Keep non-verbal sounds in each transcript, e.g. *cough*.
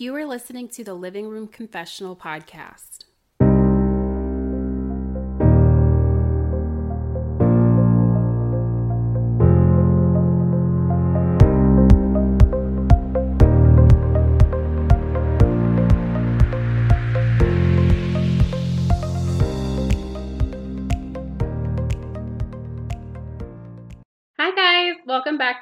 You are listening to the Living Room Confessional podcast.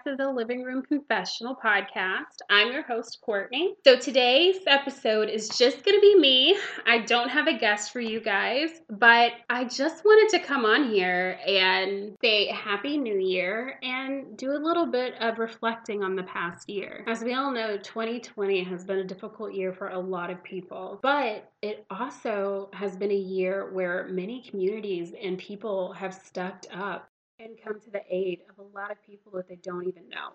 To the Living Room Confessional podcast. I'm your host, Courtney. So, today's episode is just going to be me. I don't have a guest for you guys, but I just wanted to come on here and say Happy New Year and do a little bit of reflecting on the past year. As we all know, 2020 has been a difficult year for a lot of people, but it also has been a year where many communities and people have stepped up and come to the aid of a lot of people that they don't even know.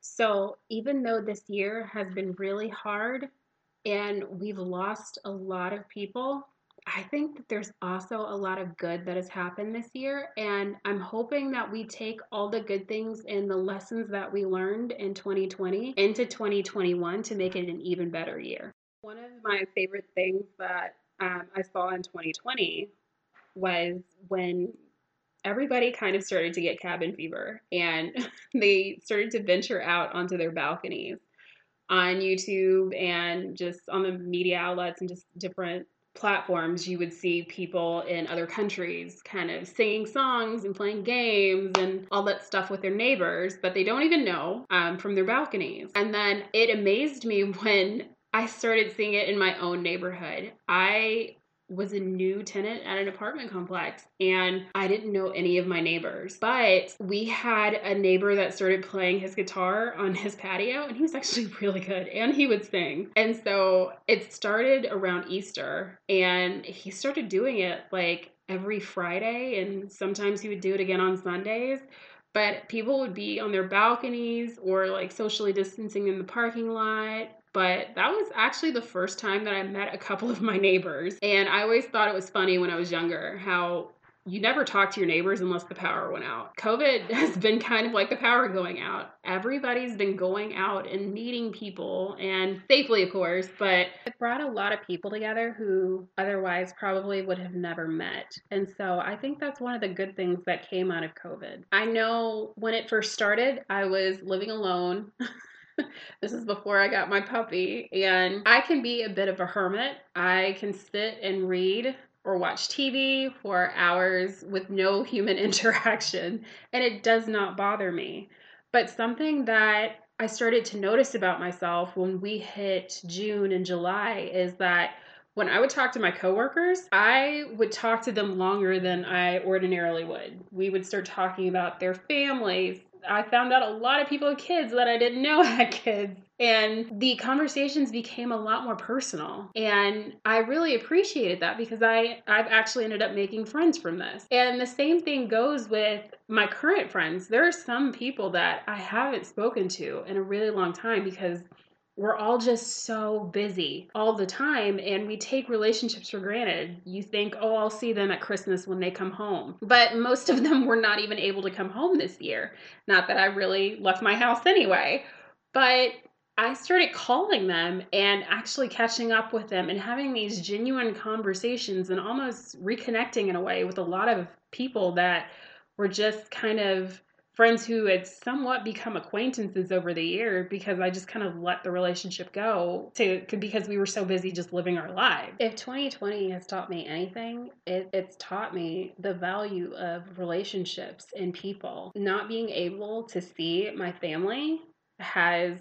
So, even though this year has been really hard and we've lost a lot of people, I think that there's also a lot of good that has happened this year. And I'm hoping that we take all the good things and the lessons that we learned in 2020 into 2021 to make it an even better year. One of my favorite things that um, I saw in 2020 was when everybody kind of started to get cabin fever and *laughs* they started to venture out onto their balconies on YouTube and just on the media outlets and just different platforms. You would see people in other countries kind of singing songs and playing games and all that stuff with their neighbors that they don't even know um, from their balconies. And then it amazed me *laughs* when i started seeing it in my own neighborhood. I was a new tenant at an apartment complex and I didn't know any of my neighbors. But we had a neighbor that started playing his guitar on his patio and he was actually *laughs* really good and he would sing. And so it started around Easter and he started doing it like every Friday and sometimes he would do it again on Sundays but people would be on their balconies or like socially distancing in the parking lot but that was actually the first time that I met a couple of my neighbors. And I always thought it was funny when I was younger how you never talk to your neighbors unless the power went out. COVID *laughs* has been kind of like the power going out. Everybody's been going out and meeting people and safely, of course, but it brought a lot of people together who otherwise probably would have never met. And so I think that's one of the good things that came out of COVID. I know when it first started, I was living alone. *laughs* *laughs* this is before I got my puppy, and I can be a bit of a hermit. I can sit and read or watch TV for hours with no *laughs* human *laughs* interaction, and it does not bother me. But something that I started to notice about myself when we hit June and July is that when I would talk to my coworkers, I would talk to them longer than I ordinarily would. We would start talking about their families, I found out a lot of people had kids that I didn't know *laughs* had kids. And the conversations became a lot more personal. And I really appreciated that because I, I've actually ended up making friends from this. And the same thing goes with my current friends. There are some people that I haven't spoken to in a really long time because we're all just so busy all the time and we take relationships for granted. You think, oh, I'll see them at Christmas when they come home. But most of them were not even able to come home this year. Not that I really left my house anyway. But I started calling them and actually catching up with them and having these genuine conversations and almost reconnecting in a way with a lot of people that were just kind of friends who had somewhat become acquaintances over the year because I just kind of let the relationship go to because we were so busy just living our lives. If 2020 has taught me anything, it, it's taught me the value of relationships and people. Not being able to see my family has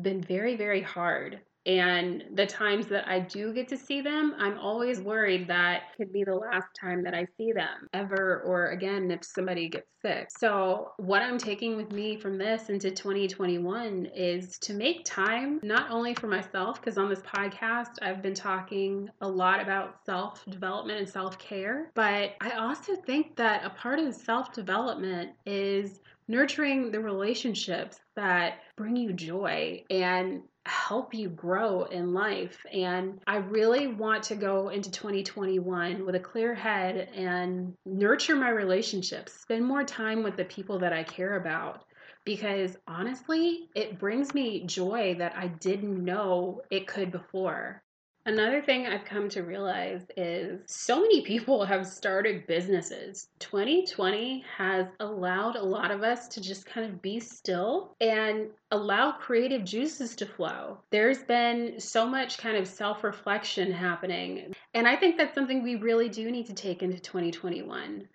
been very, very hard and the times that I do get to see them, I'm always worried that could be the last time that I see them ever or again if somebody gets sick. So, what I'm taking with me from this into 2021 is to make time not only for myself, because on this podcast, I've been talking a lot about self development and self care, but I also think that a part of self development is nurturing the relationships that bring you joy and help you grow in life. And I really want to go into 2021 with a clear head and nurture my relationships, spend more time with the people that I care about. because honestly, it brings me joy that I didn't know it could before. Another thing I've come to realize is so many people *laughs* have started businesses. 2020 has allowed a lot of us to just kind of be still and allow creative juices to flow. There's been so much kind of self reflection happening. And I think that's something we really do need to take into 2021.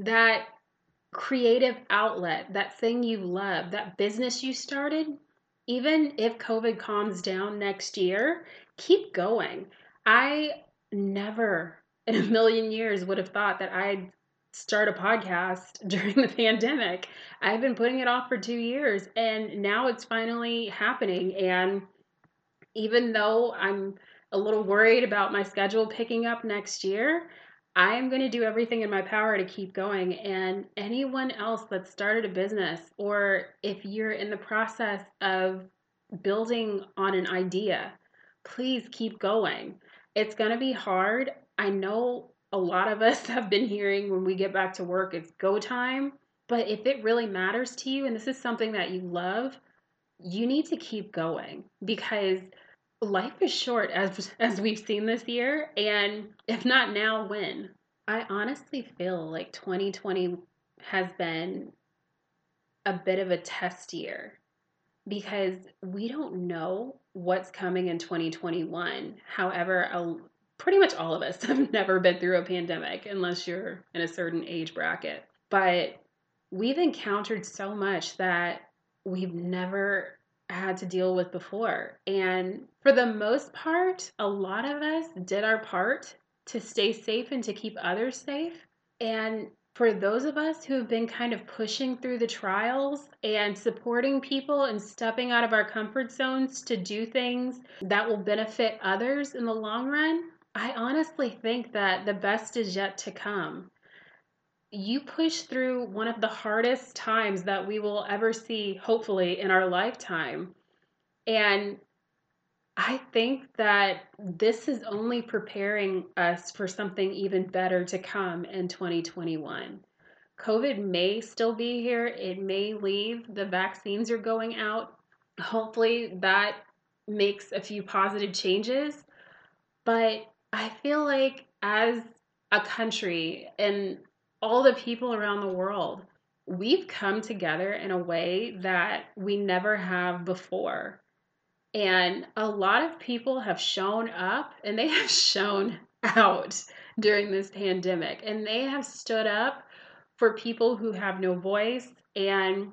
That creative outlet, that thing you love, that business you started, even if COVID calms down next year, keep going. I never in a million years would have thought that I'd start a podcast *laughs* during the pandemic. I've been putting it off for two years and now it's finally happening. And even though I'm a little worried about my schedule picking up next year, I am going to do everything in my power to keep going. And anyone else that started a business, or if you're in the process of building on an idea, please keep going. It's going to be hard. I know a lot of *laughs* us have been hearing when we get back to work, it's go time. But if it really matters to you and this is something that you love, you need to keep going because life is short as *laughs* as we've seen this year and if not now when i honestly feel like 2020 has been a bit of a test year because we don't know what's coming in 2021 however pretty much all of us *laughs* have never been through a pandemic unless you're in a certain age bracket but we've encountered so much that we've never had to deal with before. And for the most part, a lot of us did our part to stay safe and to keep others safe. And for those of us who have been kind of pushing through the trials and supporting people and stepping out of our comfort zones to do things that will benefit others in the long run, I honestly think that the best is yet to come you push through one of the hardest times that we will ever see, hopefully, in our lifetime. And I think that this is only preparing us for something even better to come in 2021. COVID may still be here, it may leave. The vaccines are going out. Hopefully, that makes a few positive changes. But I feel like as a country and all the people around the world. We've come together in a way that we never have before. And a lot of people have shown up and they *laughs* have shown out during this pandemic. And they have stood up for people who have no voice. And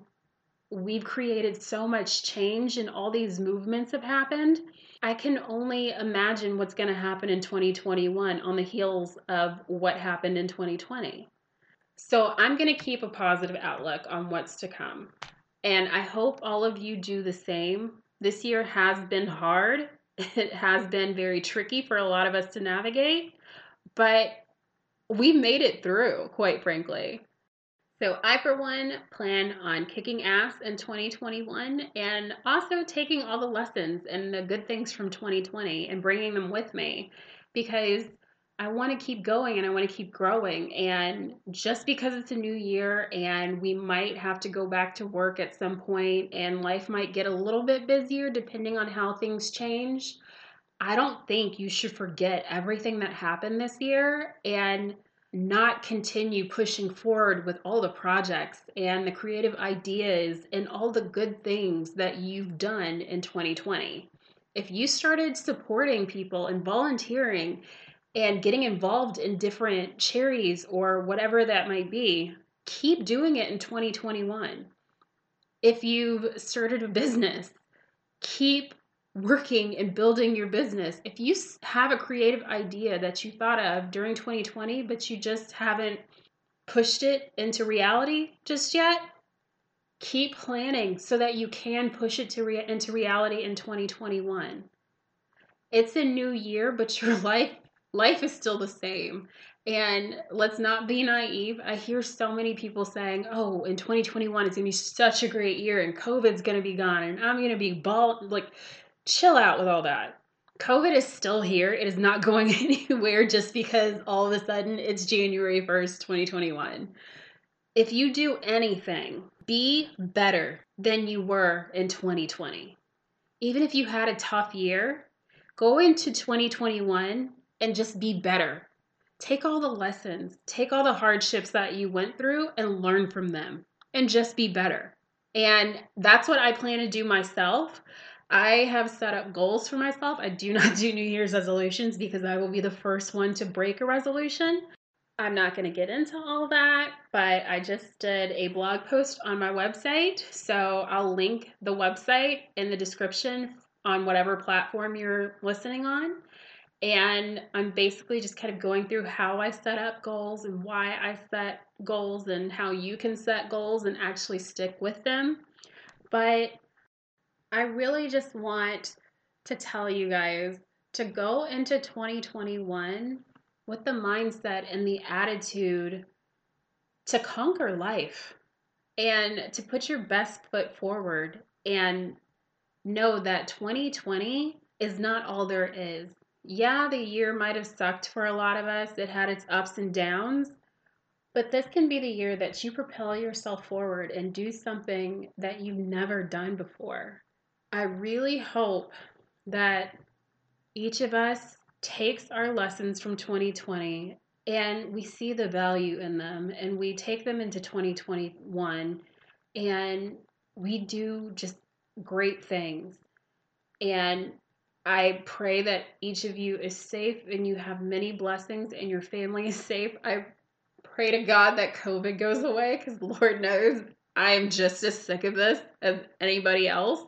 we've created so much change, and all these movements have happened. I can only imagine what's going to happen in 2021 on the heels of what happened in 2020. So I'm going to keep a positive outlook on what's to come. And I hope all of you do the same. This year has been hard. *laughs* It has been very tricky for a lot of us to navigate, but we made it through, quite frankly. So, I, for one, plan on kicking ass in 2021 and also taking all the lessons and the good things from 2020 and bringing them with me because I want to keep going and I want to keep growing. And just because it's a new year and we might have to go back to work at some point and life might get a little bit busier depending on how things change, I don't think you should forget everything that happened this year and not continue pushing forward with all the projects and the creative ideas and all the good things that you've done in 2020. If you started supporting people and volunteering and getting involved in different charities or whatever that might be, keep doing it in 2021. If you've started a business, keep working and building your business. If you have a creative idea that you thought of during 2020, but you just haven't pushed it into reality just yet, keep planning so that you can push it to re- into reality in 2021. It's a new year, but your *laughs* life life is still the same. And let's not be naive. I hear so many people saying, oh, in 2021, it's going to be such a great year and COVID's going to be gone and I'm going to be ball. Like, chill out with all that. COVID is still here. It is not *laughs* going anywhere just because all of a sudden it's January 1st, 2021. if you do anything, be better than you were in 2020. Even if you had a tough year, go into 2021 and just be better. Take all the lessons, take all the hardships that you went through and learn from them and just be better. And that's what I plan to do myself. I have set up goals for myself. I do *laughs* not do New Year's resolutions because I will be the first one to break a resolution. I'm not going to get into all that, but I just did a blog post on my website. So I'll link the website in the description on whatever platform you're listening on. And I'm basically just kind of going through how I set up goals and why I set goals and how you can set goals and actually stick with them. But I really just want to tell you guys to go into 2021 with the mindset and the attitude to conquer life and to put your best foot forward and know that 2020 is not all there is. Yeah, the year might have sucked for a lot of us, it had its ups and downs, but this can be the year that you propel yourself forward and do something that you've never done before. I really hope that each of us takes our lessons from 2020 and we see the value in them and we take them into 2021 and we do just great things. And I pray that each of you is safe and you have many blessings and your family is safe. I pray to God that COVID goes away because Lord knows I am just as sick of this as anybody else.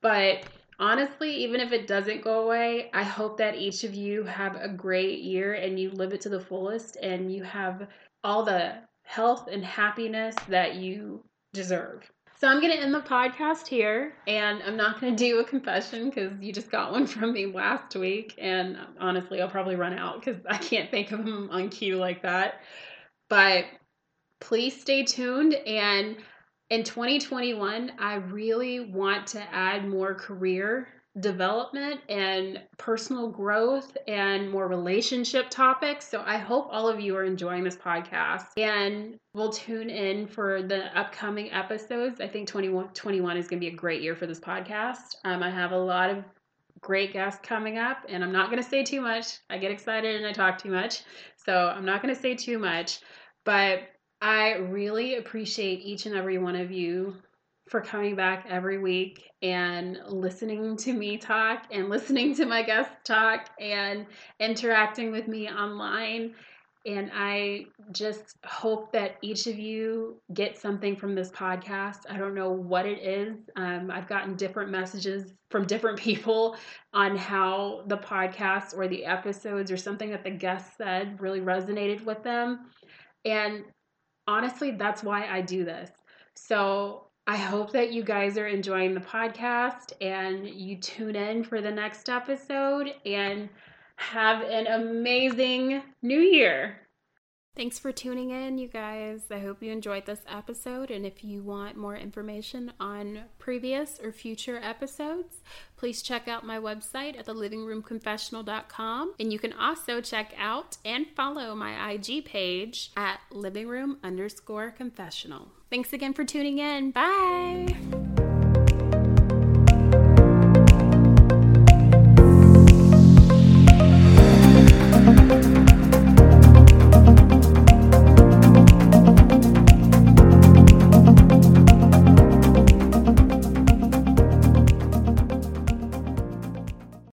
But honestly, even if it doesn't go away, I hope that each of you have a great year and you live it to the fullest and you have all the health and happiness that you deserve. So I'm going to end the podcast here and I'm not going to do a confession because you just got one from me last week. And honestly, I'll probably run out because I can't think of them on cue like that. But please stay tuned and in 2021, I really want to add more career development and personal growth and more relationship topics. So I hope all of you are enjoying this podcast and we'll tune in for the upcoming episodes. I think 2021 is going to be a great year for this podcast. Um, I have a lot of great guests coming up and I'm not going to say too much. I get excited and I talk too much. So I'm not going to say too much, but I really appreciate each and every one of you for coming back every week and listening to me talk and listening to my guests talk and interacting with me online. And I just hope that each of you get something from this podcast. I don't know what it is. Um, I've gotten different messages from different people on how the podcast or the episodes or something that the guests said really resonated with them. And honestly, that's why I do this. So I hope that you guys are enjoying the podcast and you tune in for the next episode and have an amazing new year. Thanks for tuning in, you guys. I hope you enjoyed this episode. And if you want more information on previous or future episodes, please check out my website at thelivingroomconfessional.com. And you can also check out and follow my IG page at livingroom underscore confessional. Thanks again for tuning in. Bye.